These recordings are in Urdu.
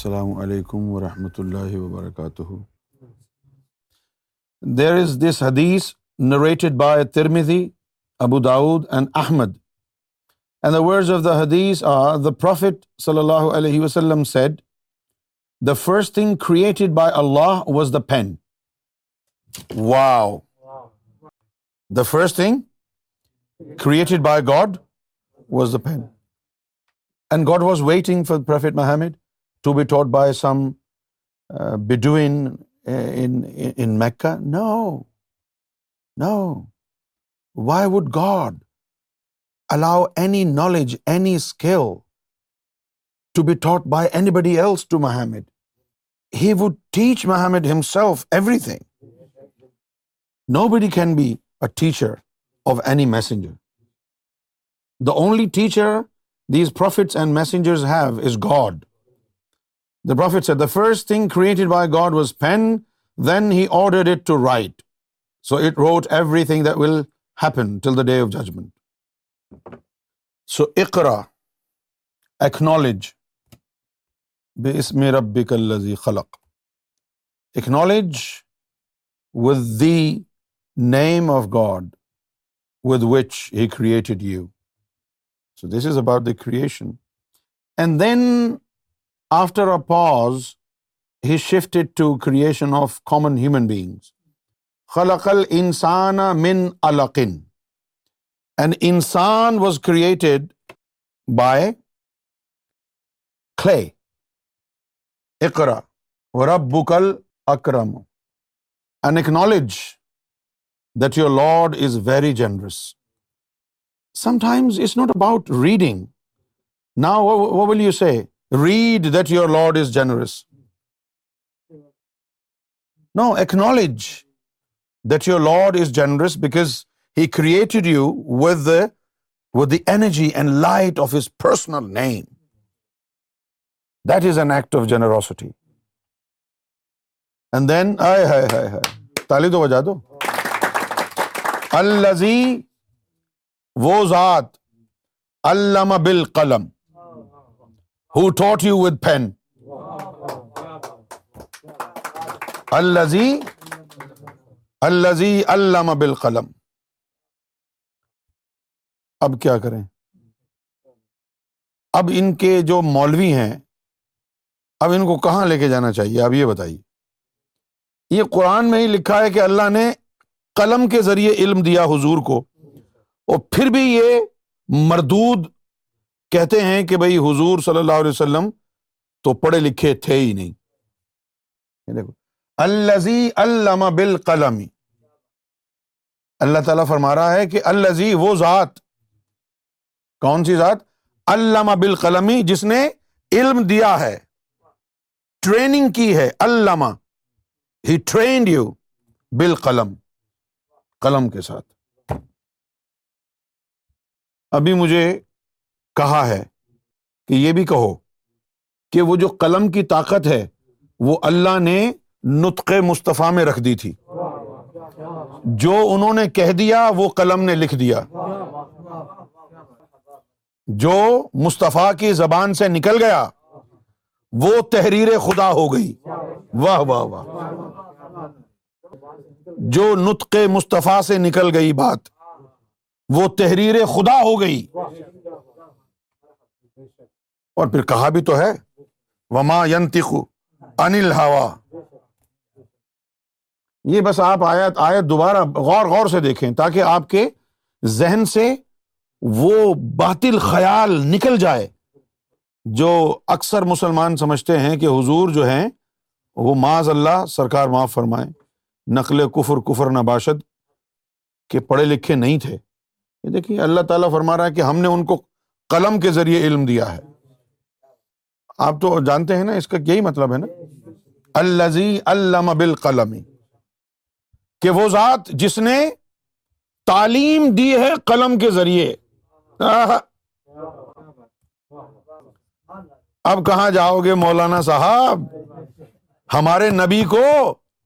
السلام علیکم ورحمۃ اللہ وبرکاتہ دیر از this hadith narrated by Tirmidhi Abu Dawud and Ahmad and the words of the حدیث آر دا پروفٹ صلی اللہ علیہ وسلم said the first thing created by Allah was the pen wow the first thing created by God was the pen and God was waiting for prophet Muhammad to be taught by some uh, Bedouin uh, in Mecca? No. Why would God allow any knowledge, any skill to be taught by anybody else to Muhammad? He would teach Muhammad himself everything. Nobody can be a teacher of any messenger. The only teacher these prophets and messengers have is God. The prophet said the first thing created by God was pen then he order it to write so it wrote everything that will happen till the day of judgement so Iqra acknowledge بے اس میں رب کلزی خلق acknowledge with the name of God with which he created you so this is about the creation and then after pause he shifted to creation of common human beings خلق انسان واز کھلے بائی رب بکل اکرم and that your lord is very generous sometimes it's not about reading نا will you say read that your lord is generous know acknowledge that your lord is generous because he created you with with the energy and light of his personal name that is an act of generosity and then آئے ہائے ہائے ہائے تالی دو وجہ الزی ووزات الم بل قلم ہو ٹاٹ یو ود پین الزی الزی اللہ بال قلم اب کیا کریں اب ان کے جو مولوی ہیں اب ان کو کہاں لے کے جانا چاہیے اب یہ بتائیے یہ قرآن میں ہی لکھا ہے کہ اللہ نے قلم کے ذریعے علم دیا حضور کو اور پھر بھی یہ مردود کہتے ہیں کہ بھائی حضور صلی اللہ علیہ وسلم تو پڑھے لکھے تھے ہی نہیں دیکھو علامہ بال کلمی اللہ تعالیٰ فرما رہا ہے کہ الزی وہ ذات کون سی ذات علامہ بال قلم جس نے علم دیا ہے ٹریننگ کی ہے علامہ ہی ٹرینڈ یو بال قلم قلم کے ساتھ ابھی مجھے کہا ہے کہ یہ بھی کہو کہ وہ جو قلم کی طاقت ہے وہ اللہ نے نطق مصطفیٰ میں رکھ دی تھی جو انہوں نے کہہ دیا وہ قلم نے لکھ دیا جو مصطفیٰ کی زبان سے نکل گیا وہ تحریر خدا ہو گئی واہ واہ واہ جو نطق مصطفیٰ سے نکل گئی بات وہ تحریر خدا ہو گئی اور پھر کہا بھی تو ہے وما ینتخو انل ہوا یہ بس آپ آیت آیت دوبارہ غور غور سے دیکھیں تاکہ آپ کے ذہن سے وہ باطل خیال نکل جائے جو اکثر مسلمان سمجھتے ہیں کہ حضور جو ہیں وہ معاذ اللہ سرکار معاف فرمائے نقل کفر کفر نباشد کے پڑھے لکھے نہیں تھے یہ دیکھیے اللہ تعالیٰ فرما رہا ہے کہ ہم نے ان کو قلم کے ذریعے علم دیا ہے آپ تو جانتے ہیں نا اس کا یہی مطلب ہے نا الزی علم بالقلم قلم کہ وہ ذات جس نے تعلیم دی ہے قلم کے ذریعے اب کہاں جاؤ گے مولانا صاحب ہمارے نبی کو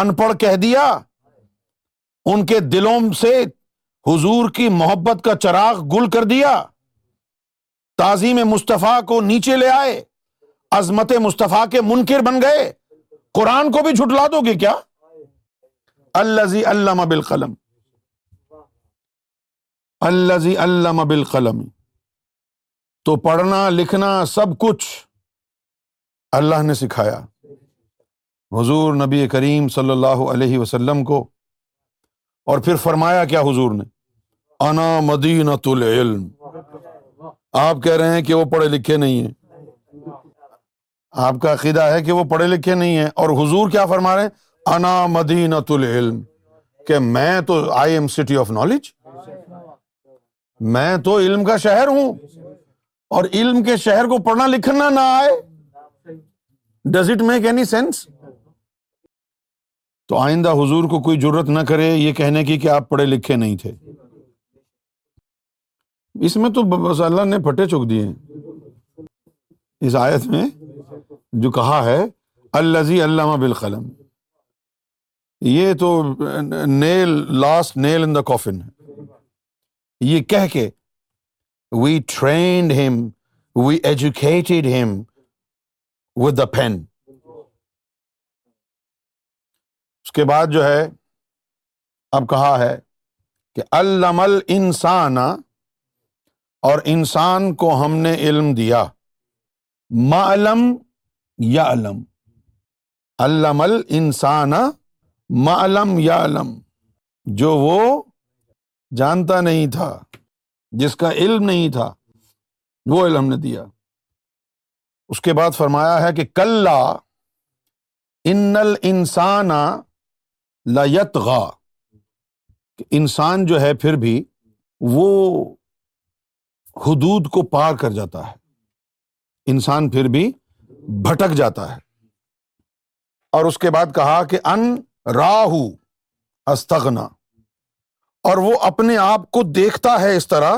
ان پڑھ کہہ دیا ان کے دلوں سے حضور کی محبت کا چراغ گل کر دیا تازی میں کو نیچے لے آئے عظمت مصطفیٰ کے منکر بن گئے قرآن کو بھی جھٹلا دو گی کیا الزی علامہ بال قلم اللہ علام بال قلم تو پڑھنا لکھنا سب کچھ اللہ نے سکھایا حضور نبی کریم صلی اللہ علیہ وسلم کو اور پھر فرمایا کیا حضور نے انا مدینہ العلم آپ کہہ رہے ہیں کہ وہ پڑھے لکھے نہیں ہیں آپ کا عقیدہ ہے کہ وہ پڑھے لکھے نہیں ہیں اور حضور کیا فرما رہے ہیں انا مدینۃ العلم کہ میں تو I am city of knowledge میں تو علم کا شہر ہوں اور علم کے شہر کو پڑھنا لکھنا نہ آئے does it make any sense تو آئندہ حضور کو کوئی ضرورت نہ کرے یہ کہنے کی کہ آپ پڑھے لکھے نہیں تھے اس میں تو بس اللہ نے پھٹے چک دیے اس آیت میں جو کہا ہے الزی علامہ بال قلم یہ تو nail last nail in the coffin ہے یہ کہہ کے وی ٹرینڈ ہم وی ایجوکیٹڈ ہم ود دا پین اس کے بعد جو ہے اب کہا ہے کہ علم انسان اور انسان کو ہم نے علم دیا معلم یا علم علم انسان معلم یا علم جو وہ جانتا نہیں تھا جس کا علم نہیں تھا وہ علم نے دیا اس کے بعد فرمایا ہے کہ کل انسان لت گا کہ انسان جو ہے پھر بھی وہ حدود کو پار کر جاتا ہے انسان پھر بھی بھٹک جاتا ہے اور اس کے بعد کہا کہ ان استغنا اور وہ اپنے آپ کو دیکھتا ہے اس طرح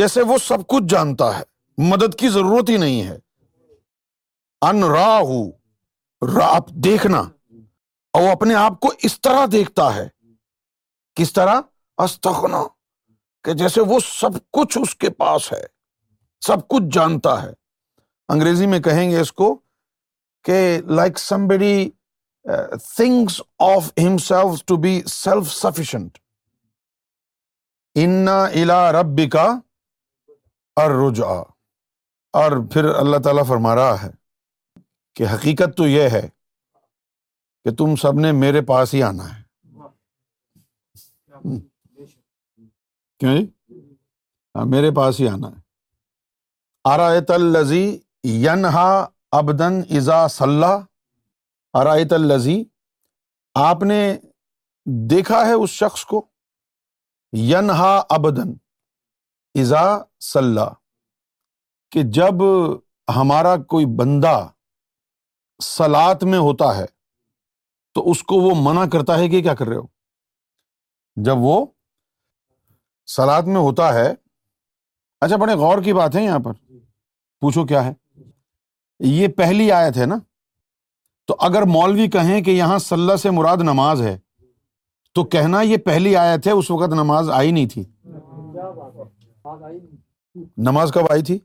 جیسے وہ سب کچھ جانتا ہے مدد کی ضرورت ہی نہیں ہے ان راہو دیکھنا اور وہ اپنے آپ کو اس طرح دیکھتا ہے کس طرح استغنا کہ جیسے وہ سب کچھ اس کے پاس ہے سب کچھ جانتا ہے انگریزی میں کہیں گے اس کو کہ like somebody of himself to be self sufficient الا رب انبکا اور پھر اللہ تعالیٰ فرما رہا ہے کہ حقیقت تو یہ ہے کہ تم سب نے میرے پاس ہی آنا ہے کیوں جی؟ ہاں، میرے پاس ہی آنا ہے آرا تلزی ینہا ابدن ازا صلاح ارائت الزی آپ نے دیکھا ہے اس شخص کو ینہا ابدن ازا صلاح کہ جب ہمارا کوئی بندہ سلاد میں ہوتا ہے تو اس کو وہ منع کرتا ہے کہ کیا کر رہے ہو جب وہ سلاد میں ہوتا ہے اچھا بڑے غور کی بات ہے یہاں پر پوچھو کیا ہے یہ پہلی آیت ہے نا تو اگر مولوی کہیں کہ یہاں صلاح سے مراد نماز ہے تو کہنا یہ پہلی آیت ہے اس وقت نماز آئی نہیں تھی نماز کب آئی تھی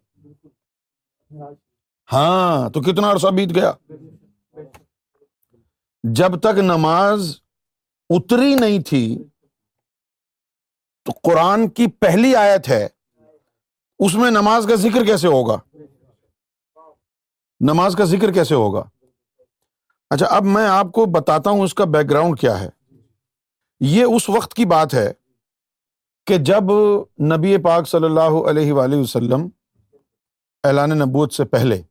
ہاں تو کتنا عرصہ بیت گیا جب تک نماز اتری نہیں تھی تو قرآن کی پہلی آیت ہے اس میں نماز کا ذکر کیسے ہوگا نماز کا ذکر کیسے ہوگا اچھا اب میں آپ کو بتاتا ہوں اس کا بیک گراؤنڈ کیا ہے یہ اس وقت کی بات ہے کہ جب نبی پاک صلی اللہ علیہ وآلہ وسلم اعلان نبوت سے پہلے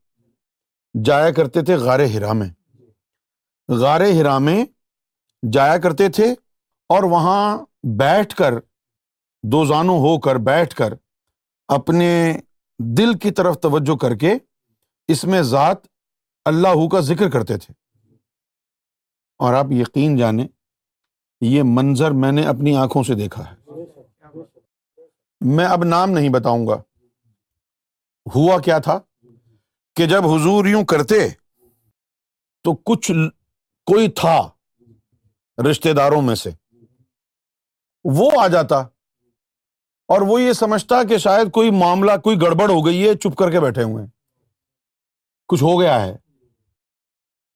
جایا کرتے تھے غار ہرا میں غار ہرا میں جایا کرتے تھے اور وہاں بیٹھ کر دو زانو ہو کر بیٹھ کر اپنے دل کی طرف توجہ کر کے اس میں ذات اللہ کا ذکر کرتے تھے اور آپ یقین جانیں یہ منظر میں نے اپنی آنکھوں سے دیکھا ہے میں اب نام نہیں بتاؤں گا ہوا کیا تھا کہ جب حضور یوں کرتے تو کچھ کوئی تھا رشتے داروں میں سے وہ آ جاتا اور وہ یہ سمجھتا کہ شاید کوئی معاملہ کوئی گڑبڑ ہو گئی ہے چپ کر کے بیٹھے ہوئے ہیں کچھ ہو گیا ہے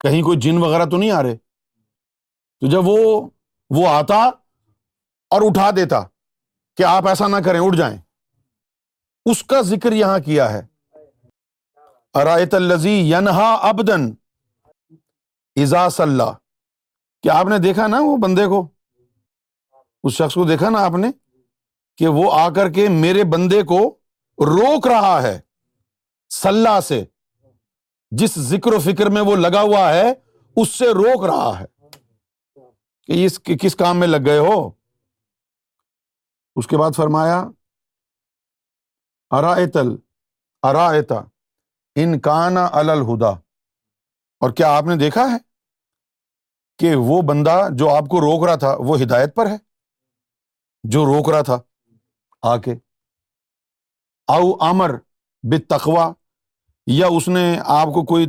کہیں کوئی جن وغیرہ تو نہیں آ رہے تو جب وہ وہ آتا اور اٹھا دیتا کہ آپ ایسا نہ کریں اٹھ جائیں اس کا ذکر یہاں کیا ہے الزی ینہا ابدن ازا صلاح کیا آپ نے دیکھا نا وہ بندے کو اس شخص کو دیکھا نا آپ نے کہ وہ آ کر کے میرے بندے کو روک رہا ہے سلح سے جس ذکر و فکر میں وہ لگا ہوا ہے اس سے روک رہا ہے کہ اس کس کام میں لگ گئے ہو اس کے بعد فرمایا اراطل ارا انکانا الہدا اور کیا آپ نے دیکھا ہے کہ وہ بندہ جو آپ کو روک رہا تھا وہ ہدایت پر ہے جو روک رہا تھا آ کے او آمر بے تخوا یا اس نے آپ کو کوئی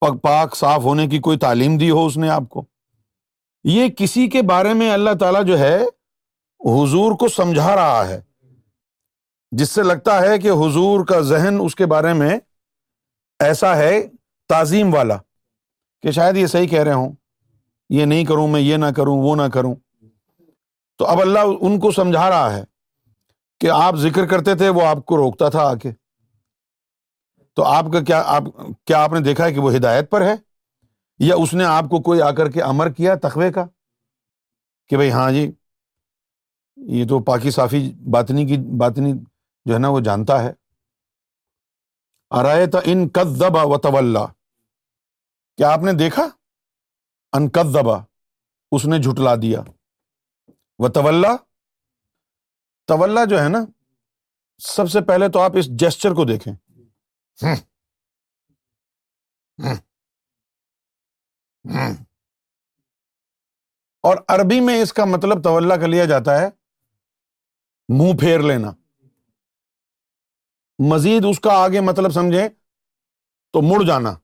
پگ پاک صاف ہونے کی کوئی تعلیم دی ہو اس نے آپ کو یہ کسی کے بارے میں اللہ تعالیٰ جو ہے حضور کو سمجھا رہا ہے جس سے لگتا ہے کہ حضور کا ذہن اس کے بارے میں ایسا ہے تعظیم والا کہ شاید یہ صحیح کہہ رہے ہوں یہ نہیں کروں میں یہ نہ کروں وہ نہ کروں تو اب اللہ ان کو سمجھا رہا ہے کہ آپ ذکر کرتے تھے وہ آپ کو روکتا تھا آ کے تو آپ کا کیا آپ کیا آپ نے دیکھا ہے کہ وہ ہدایت پر ہے یا اس نے آپ کو کوئی آ کر کے امر کیا تخوے کا کہ بھائی ہاں جی یہ تو پاکی صافی باطنی کی باطنی جو ہے نا وہ جانتا ہے ارائے تو ان دبا و طول کیا آپ نے دیکھا کد دبا اس نے جھٹلا دیا و طلّہ طلّہ جو ہے نا سب سے پہلے تو آپ اس جیسچر کو دیکھیں Hmm. Hmm. Hmm. اور عربی میں اس کا مطلب کر لیا جاتا ہے منہ پھیر لینا مزید اس کا آگے مطلب سمجھے تو مڑ جانا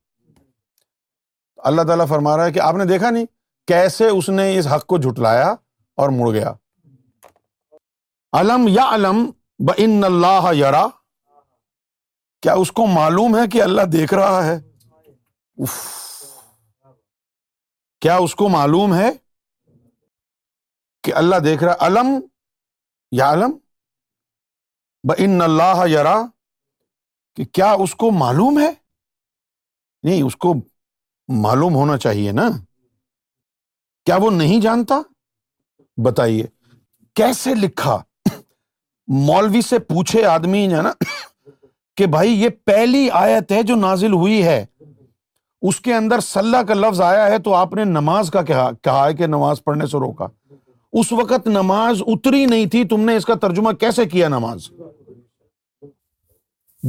اللہ تعالیٰ فرما رہا ہے کہ آپ نے دیکھا نہیں کیسے اس نے اس حق کو جھٹلایا اور مڑ گیا علم یا علم بن اللہ یارا کیا اس کو معلوم ہے کہ اللہ دیکھ رہا ہے کیا اس کو معلوم ہے کہ اللہ دیکھ رہا علم یا علم اللہ بل کہ کیا اس کو معلوم ہے نہیں اس کو معلوم ہونا چاہیے نا کیا وہ نہیں جانتا بتائیے کیسے لکھا مولوی سے پوچھے آدمی ہے نا کہ بھائی یہ پہلی آیت ہے جو نازل ہوئی ہے اس کے اندر صلاح کا لفظ آیا ہے تو آپ نے نماز کا کہا کہا ہے کہ نماز پڑھنے سے روکا اس وقت نماز اتری نہیں تھی تم نے اس کا ترجمہ کیسے کیا نماز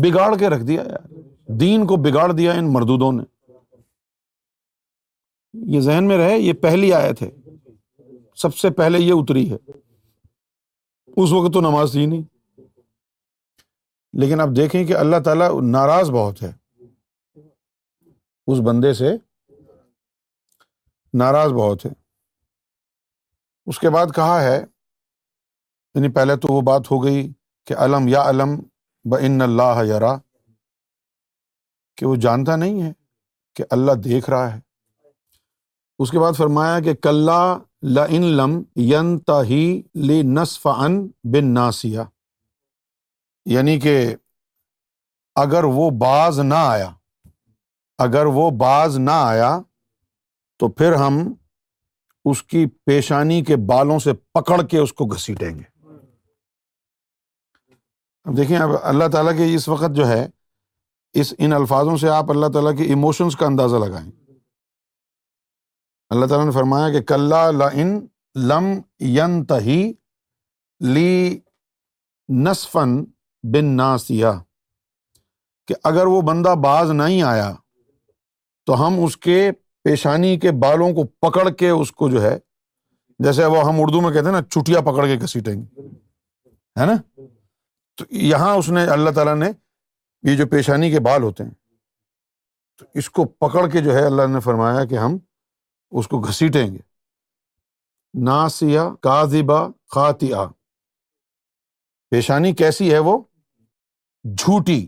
بگاڑ کے رکھ دیا یار دین کو بگاڑ دیا ان مردودوں نے یہ ذہن میں رہے یہ پہلی آیت ہے سب سے پہلے یہ اتری ہے اس وقت تو نماز تھی نہیں لیکن آپ دیکھیں کہ اللہ تعالیٰ ناراض بہت ہے اس بندے سے ناراض بہت ہے اس کے بعد کہا ہے یعنی پہلے تو وہ بات ہو گئی کہ علم یا علم ب ان اللہ یرا کہ وہ جانتا نہیں ہے کہ اللہ دیکھ رہا ہے اس کے بعد فرمایا کہ لم ین نصف ان بن ناسیہ یعنی کہ اگر وہ باز نہ آیا اگر وہ باز نہ آیا تو پھر ہم اس کی پیشانی کے بالوں سے پکڑ کے اس کو گھسیٹیں گے اب دیکھیں اب اللہ تعالیٰ کے اس وقت جو ہے اس ان الفاظوں سے آپ اللہ تعالیٰ کے ایموشنس کا اندازہ لگائیں اللہ تعالیٰ نے فرمایا کہ کل لم ین تہی لی نصفن بن نا سیا کہ اگر وہ بندہ باز نہیں آیا تو ہم اس کے پیشانی کے بالوں کو پکڑ کے اس کو جو ہے جیسے وہ ہم اردو میں کہتے ہیں نا چٹیا پکڑ کے گھسیٹیں گے ہے نا تو یہاں اس نے اللہ تعالیٰ نے یہ جو پیشانی کے بال ہوتے ہیں تو اس کو پکڑ کے جو ہے اللہ نے فرمایا کہ ہم اس کو گھسیٹیں گے ناسیہ کاذبہ کاذیبا خاتیہ پیشانی کیسی ہے وہ جھوٹی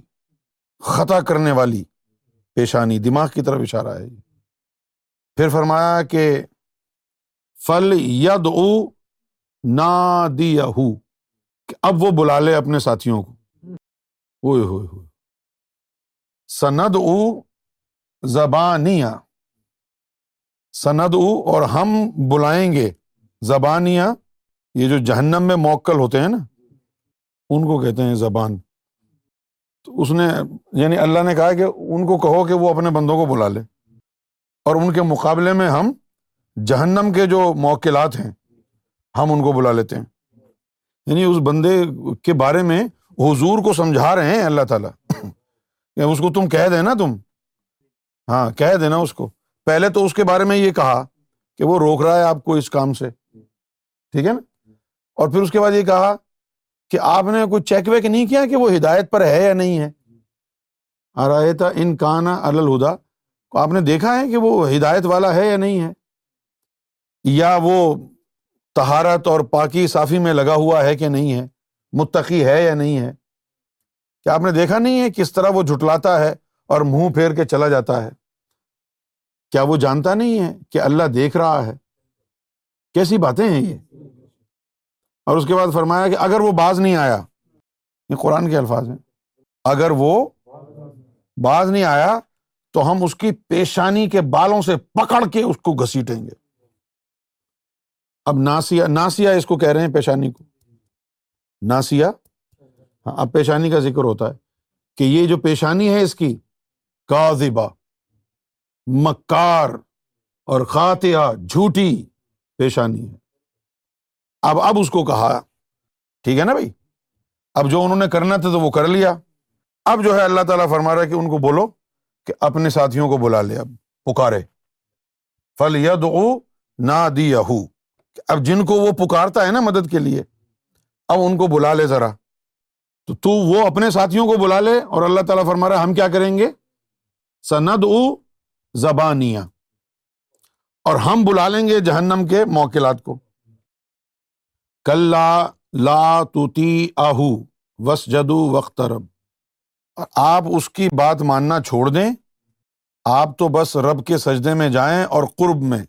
خطا کرنے والی پیشانی دماغ کی طرف اشارہ ہے پھر فرمایا کہ فل ید او نا کہ اب وہ بلا لے اپنے ساتھیوں کو اوئے ہوئے ہوئے سند او زبانیا سند او اور ہم بلائیں گے زبانیا یہ جو جہنم میں موکل ہوتے ہیں نا ان کو کہتے ہیں زبان اس نے یعنی اللہ نے کہا کہ ان کو کہو کہ وہ اپنے بندوں کو بلا لے اور ان کے مقابلے میں ہم جہنم کے جو موکلات ہیں ہم ان کو بلا لیتے ہیں یعنی اس بندے کے بارے میں حضور کو سمجھا رہے ہیں اللہ تعالیٰ کہ اس کو تم کہہ دینا تم ہاں کہہ دینا اس کو پہلے تو اس کے بارے میں یہ کہا کہ وہ روک رہا ہے آپ کو اس کام سے ٹھیک ہے نا اور پھر اس کے بعد یہ کہا کہ آپ نے کوئی چیک ویک نہیں کیا کہ وہ ہدایت پر ہے یا نہیں ہے ان کانا آپ نے دیکھا ہے کہ وہ ہدایت والا ہے یا نہیں ہے یا وہ تہارت اور پاکی صافی میں لگا ہوا ہے کہ نہیں ہے متقی ہے یا نہیں ہے کیا آپ نے دیکھا نہیں ہے کس طرح وہ جھٹلاتا ہے اور منہ پھیر کے چلا جاتا ہے کیا وہ جانتا نہیں ہے کہ اللہ دیکھ رہا ہے کیسی باتیں ہیں یہ اور اس کے بعد فرمایا کہ اگر وہ باز نہیں آیا یہ قرآن کے الفاظ ہیں اگر وہ باز نہیں آیا تو ہم اس کی پیشانی کے بالوں سے پکڑ کے اس کو گھسیٹیں گے اب ناسیا ناسیا اس کو کہہ رہے ہیں پیشانی کو ناسیا ہاں اب پیشانی کا ذکر ہوتا ہے کہ یہ جو پیشانی ہے اس کی کازبا مکار اور خاتیہ جھوٹی پیشانی ہے اب اب اس کو کہا ٹھیک ہے نا بھائی اب جو انہوں نے کرنا تھا تو وہ کر لیا اب جو ہے اللہ تعالیٰ فرما رہا ہے کہ ان کو بولو کہ اپنے ساتھیوں کو بلا لے اب پکارے فل ید او اب جن کو وہ پکارتا ہے نا مدد کے لیے اب ان کو بلا لے ذرا تو تو وہ اپنے ساتھیوں کو بلا لے اور اللہ تعالیٰ فرما رہا ہم کیا کریں گے سند او ابانیا اور ہم بلا لیں گے جہنم کے موکلات کو کل لا لا توتی آہو وس جدو وقت رب آپ اس کی بات ماننا چھوڑ دیں آپ تو بس رب کے سجدے میں جائیں اور قرب میں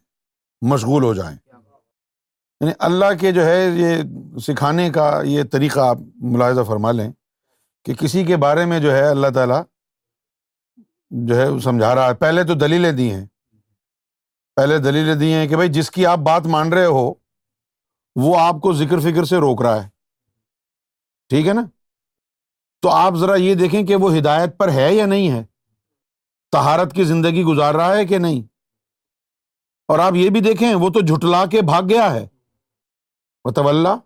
مشغول ہو جائیں یعنی اللہ کے جو ہے یہ سکھانے کا یہ طریقہ آپ ملاحظہ فرما لیں کہ کسی کے بارے میں جو ہے اللہ تعالیٰ جو ہے سمجھا رہا ہے پہلے تو دلیلیں دی ہیں پہلے دلیلیں دی ہیں کہ بھائی جس کی آپ بات مان رہے ہو وہ آپ کو ذکر فکر سے روک رہا ہے ٹھیک ہے نا تو آپ ذرا یہ دیکھیں کہ وہ ہدایت پر ہے یا نہیں ہے تہارت کی زندگی گزار رہا ہے کہ نہیں اور آپ یہ بھی دیکھیں وہ تو جھٹلا کے بھاگ گیا ہے مطلب اللہ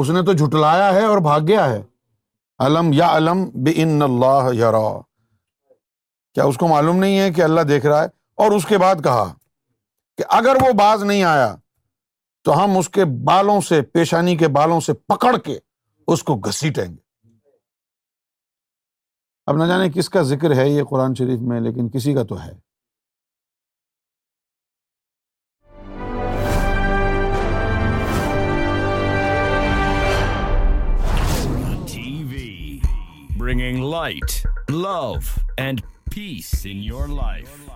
اس نے تو جھٹلایا ہے اور بھاگ گیا ہے علم علم یا بے ان اللہ کیا اس کو معلوم نہیں ہے کہ اللہ دیکھ رہا ہے اور اس کے بعد کہا کہ اگر وہ باز نہیں آیا تو ہم اس کے بالوں سے پیشانی کے بالوں سے پکڑ کے اس کو گھسیٹیں گے اب نہ جانے کس کا ذکر ہے یہ قرآن شریف میں لیکن کسی کا تو ہے light love and peace in your life